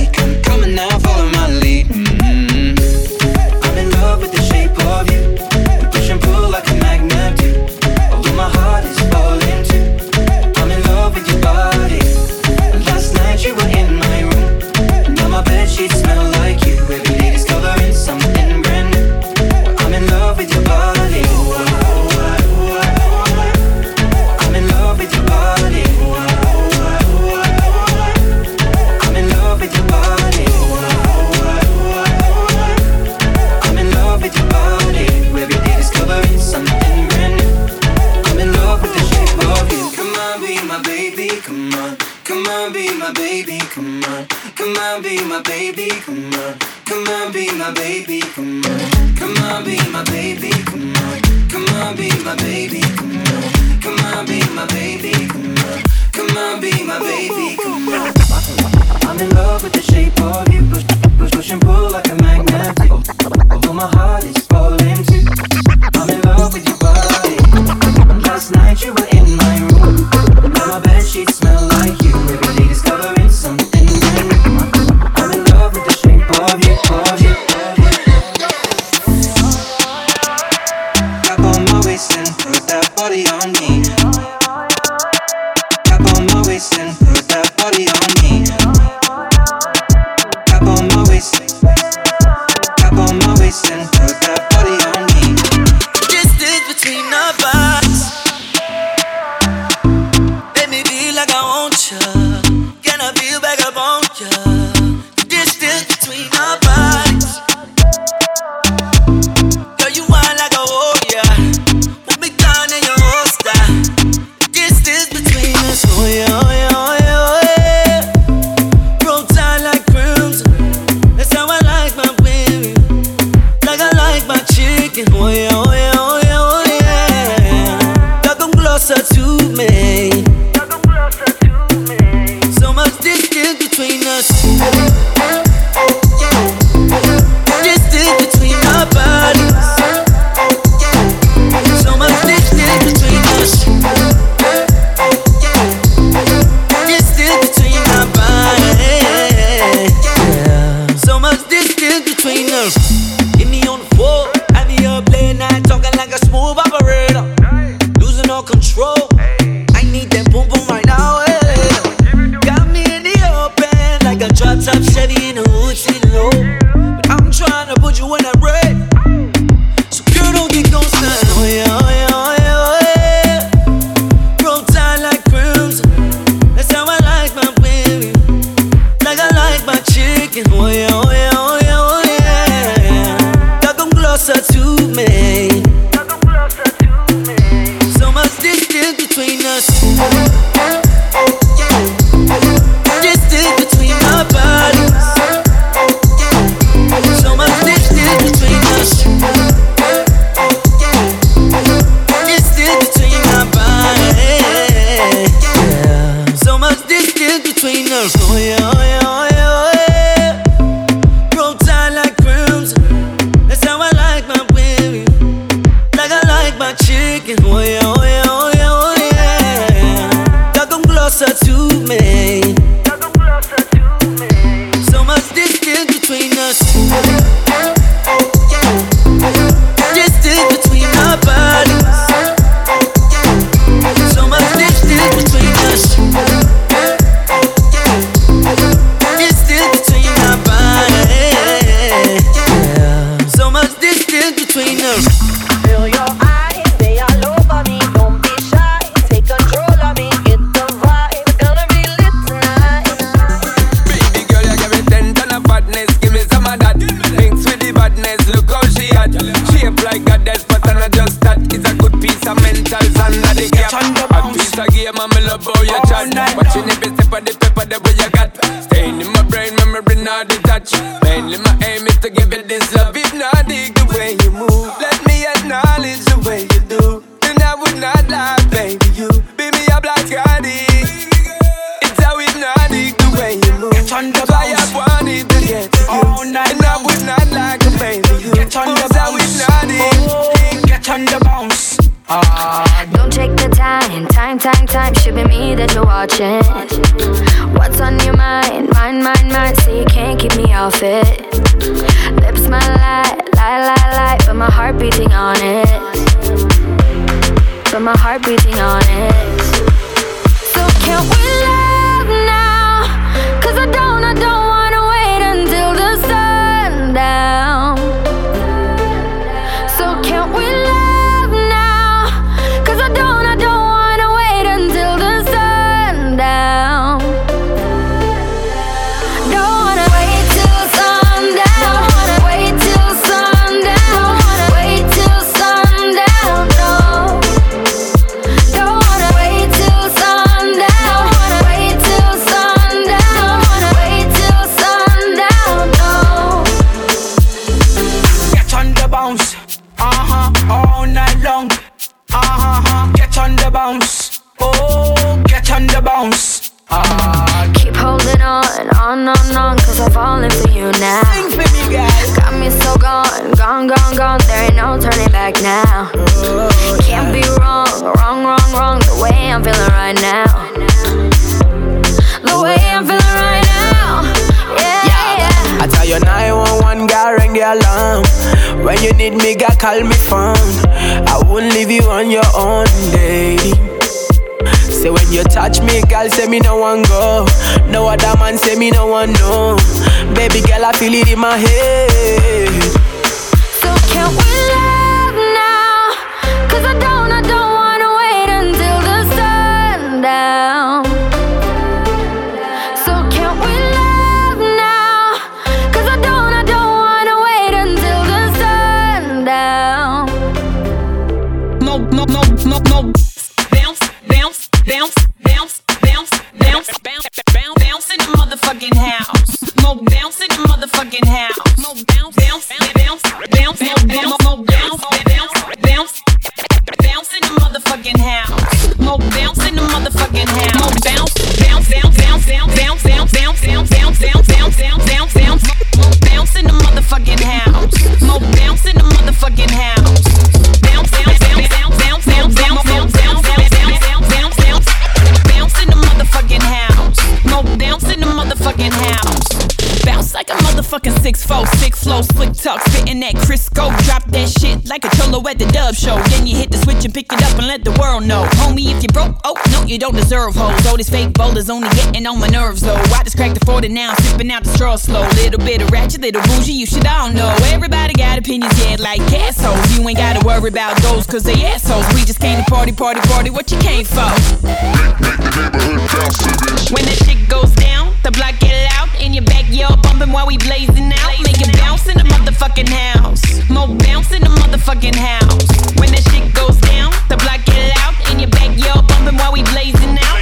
Older now, sipping out the straw slow. Little bit of ratchet, little bougie, you should all know. Everybody got opinions, yeah, like assholes. You ain't gotta worry about those, cause they assholes. We just came to party, party, party, what you came for? Make, make the neighborhood bounce. When the shit goes down, the block get loud. In your backyard, bumping while we blazing out. Make it bounce in the motherfucking house. More bounce in the motherfucking house. When the shit goes down, the block get loud. In your backyard, bumping while we blazing out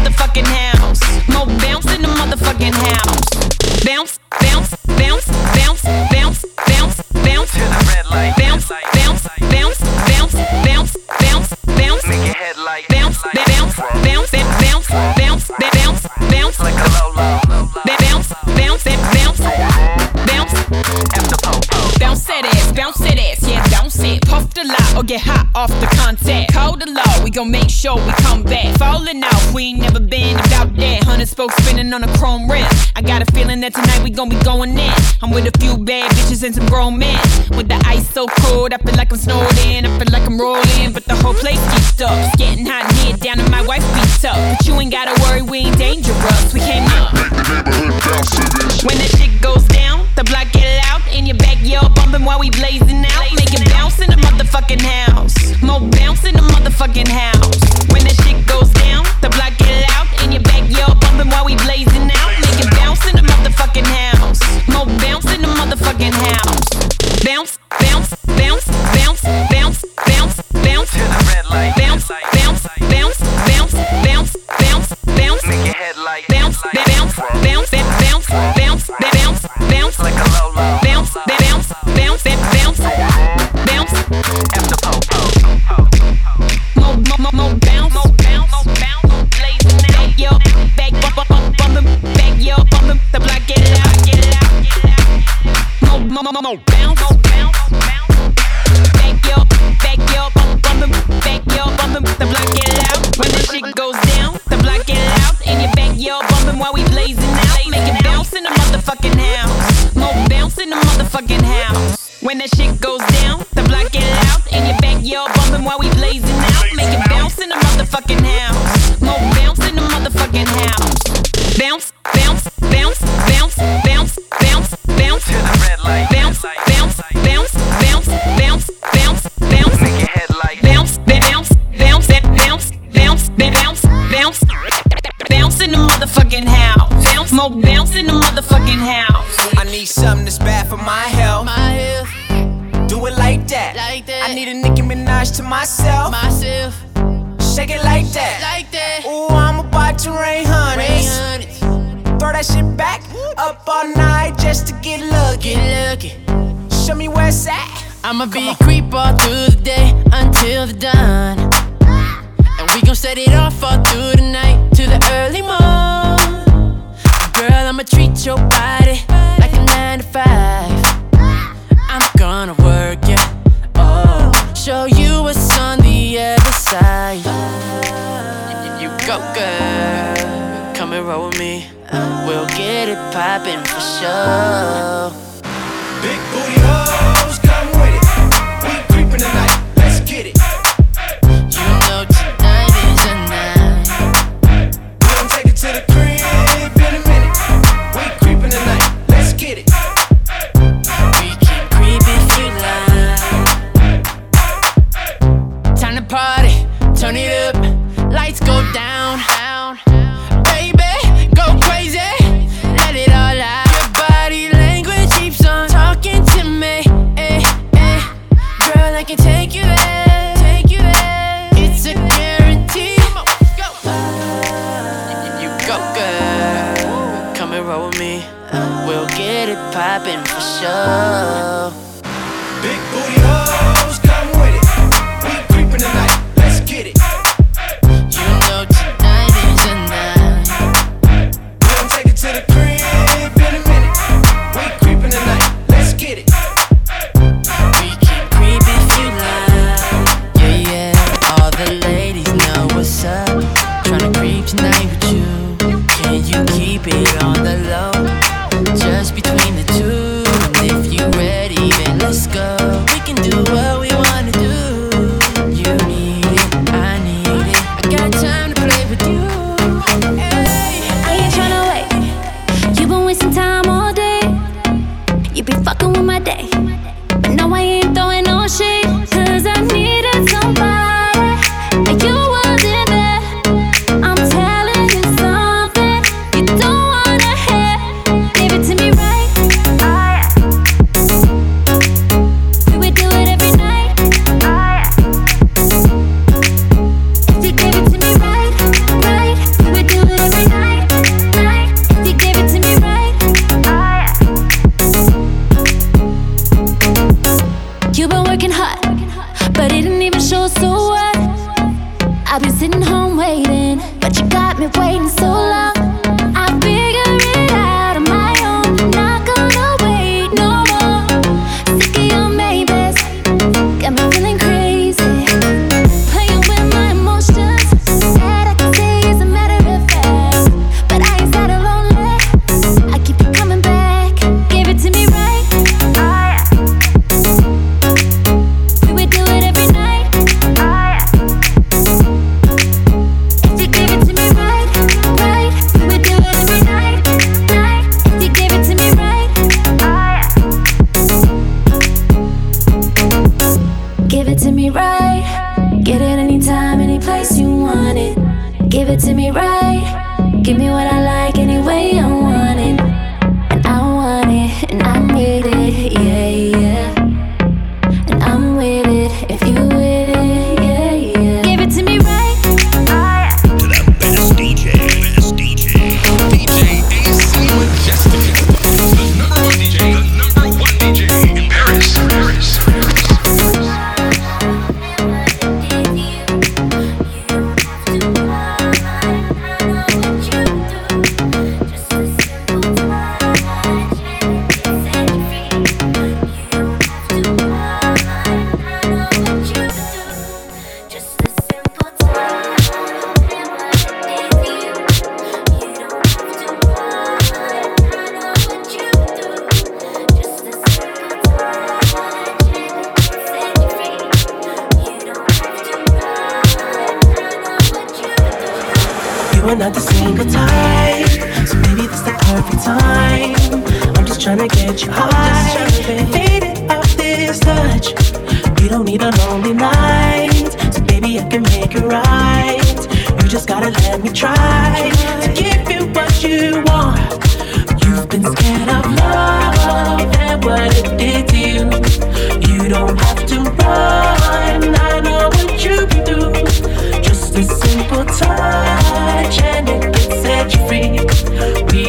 motherfucking house. more bounce in the motherfucking house. Bounce, bounce, bounce, bounce. get hot off the contact. Cold the low, we gon' make sure we come back. Falling out, we ain't never been about that. Hundred spokes spinning on a chrome rim. I got a feeling that tonight we gon' be going in. I'm with a few bad bitches and some grown men. With the ice so cold, I feel like I'm snowed in. I feel like I'm rolling, but the whole place keeps up. It's getting hot here, down to my wife beats up. But you ain't gotta worry, we ain't dangerous. We came up. Make the neighborhood bounce to this. When that shit goes down the block get loud in your backyard, bumping while we blazing out. Make it bounce in the motherfucking house. More bounce in the motherfucking house. When the shit goes down, the block get loud in your backyard, bumping while we blazing out. Make it bounce in the motherfucking house. More bounce in the motherfucking house. Bounce, bounce, bounce, bounce, bounce, bounce, bounce. Bounce. The when shit goes down. The block get loud in your backyard bumpin' while we out. Make it bounce in the house. Bounce in the house. When that shit goes down, motherfucking house. Bounce, more bounce in the motherfucking house. I need something that's bad for my health. My health. Do it like that. Like that. I need a Nicki Minaj to myself. Myself. Shake it like that. Like that. Ooh, I'm about to rain hundreds. Throw that shit back up all night just to get lucky. Get lucky. Show me where it's at. I'ma be a creep all through the day until the dawn. We gon' set it off all through the night to the early morn. Girl, I'ma treat your body like a nine to five. I'm gonna work ya, oh, show you what's on the other side. You go, girl, come and roll with me. We'll get it poppin' for sure. Big booty poppin'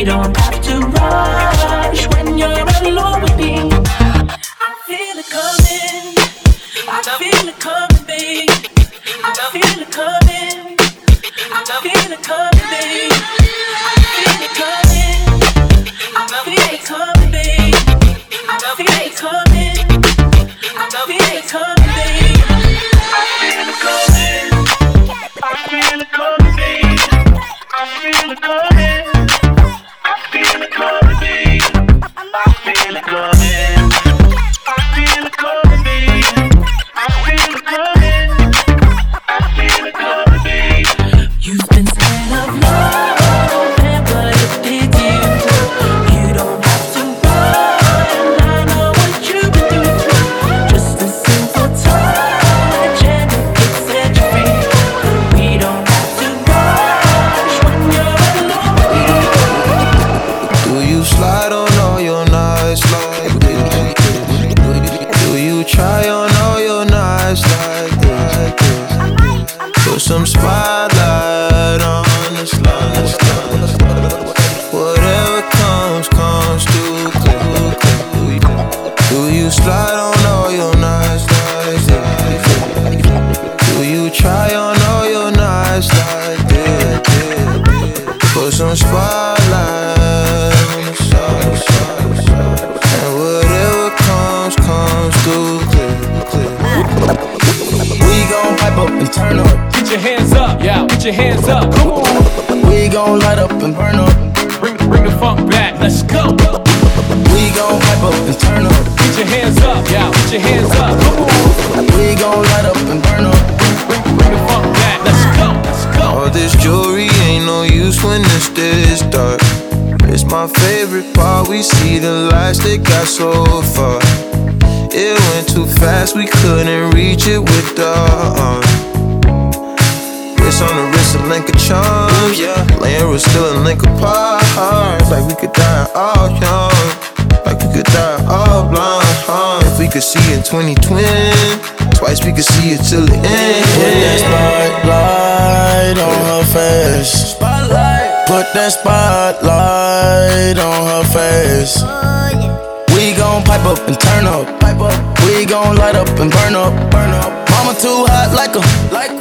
we don't have 2020. Twice we could see it till the end. Put that spotlight on her face. Spotlight, Put that spotlight on her face. We gon' pipe up and turn up. We gon' light up and burn up. Mama too hot like a.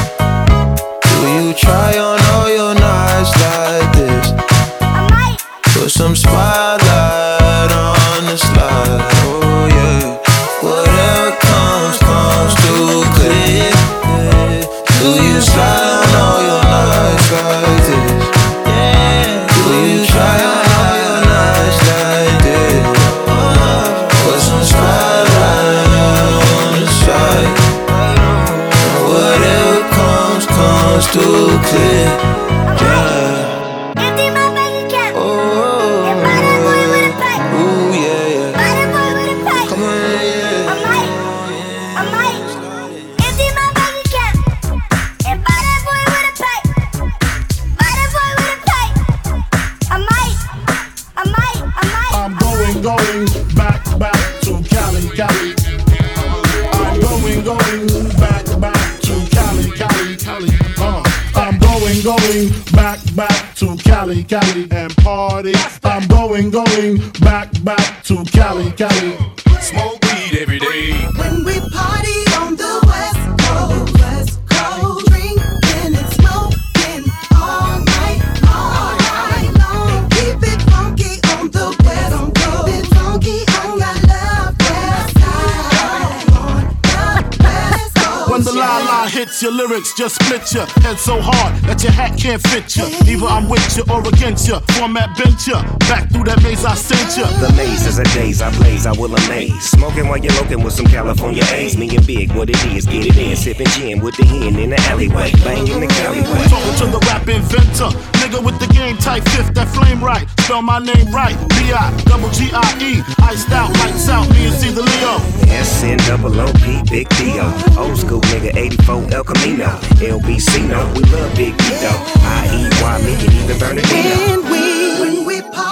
try on all your knives like this? Put some spotlight. Just split your head so hard that your hat can't fit you. Either I'm with you or against you. Format bent you. Back through that maze I sent you. The maze is a daze I blaze, I will amaze. Smoking while you're looking with some California A's. Me and Big, what it is, get it in. Sipping gin with the hen in the alleyway. Banging the alleyway. Talking to the rap inventor. Nigga with the game type fifth, that flame right. Spell my name right. B-I, double G-I-E. Iced out, lights out, me and C the Leo. S N double O P, Big Dio. Old school nigga, 84 El Camino. LBC, no, we love Big Dio. I-E-Y, me can even burn it When we, when we party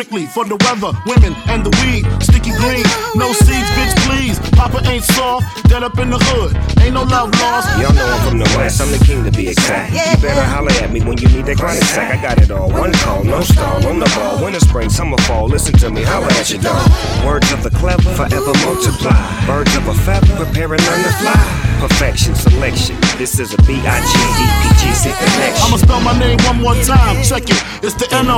strictly for the weather, women, and the weed. Sticky green, no seeds, bitch, please. Papa ain't soft, dead up in the hood. Ain't no love lost. Y'all know I'm from the west, I'm the king to be exact. You better holler at me when you need that chronic sack. I got it all, one call, no stall, on the ball. Winter, spring, summer, fall, listen to me, holler at your dog. Words of the clever, forever multiply. Birds of a feather, prepare and learn to fly. Perfection, selection, this is a B-I-G-D-P-G-C connection. I'ma spell my name one more time. Check it. It's the N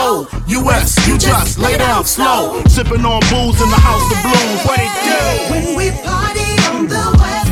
O T O R I O U S. You just lay down slow. Sipping on booze in the house of blues. What it do? When we party on the West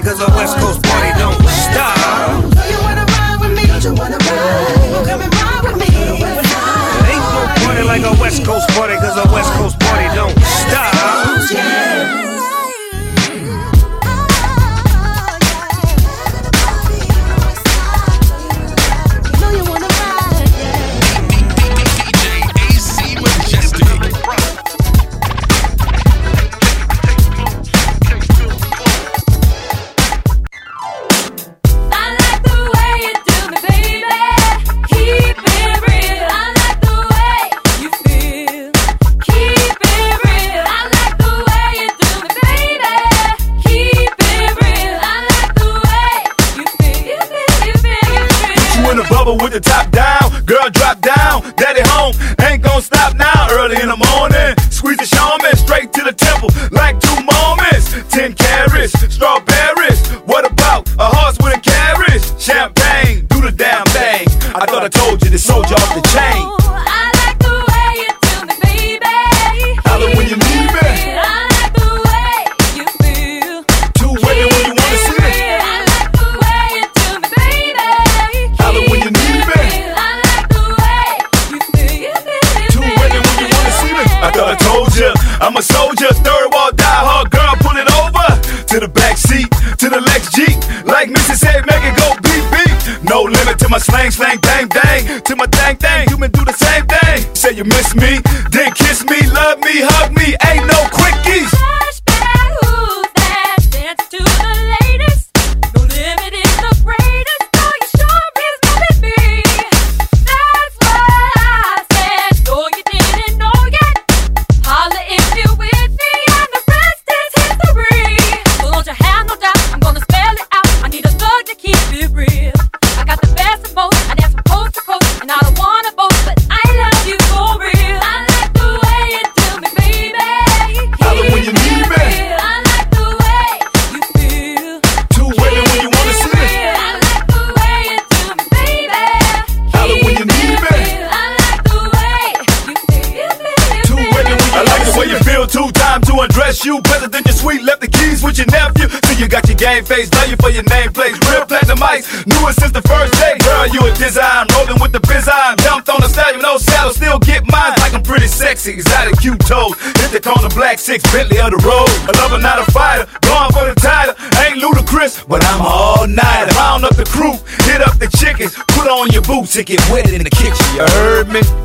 party, cause a West Coast party don't stop. Ain't no party like a West Coast party, cause a West Coast with the top down. Girl, drop down, daddy home, ain't gon' stop. six Bentley on the road. A lover, not a fighter. Going for the title. Ain't ludicrous, but I'm all nighter. Round up the crew, hit up the chickens. Put on your boots and get wet in the kitchen. You heard me?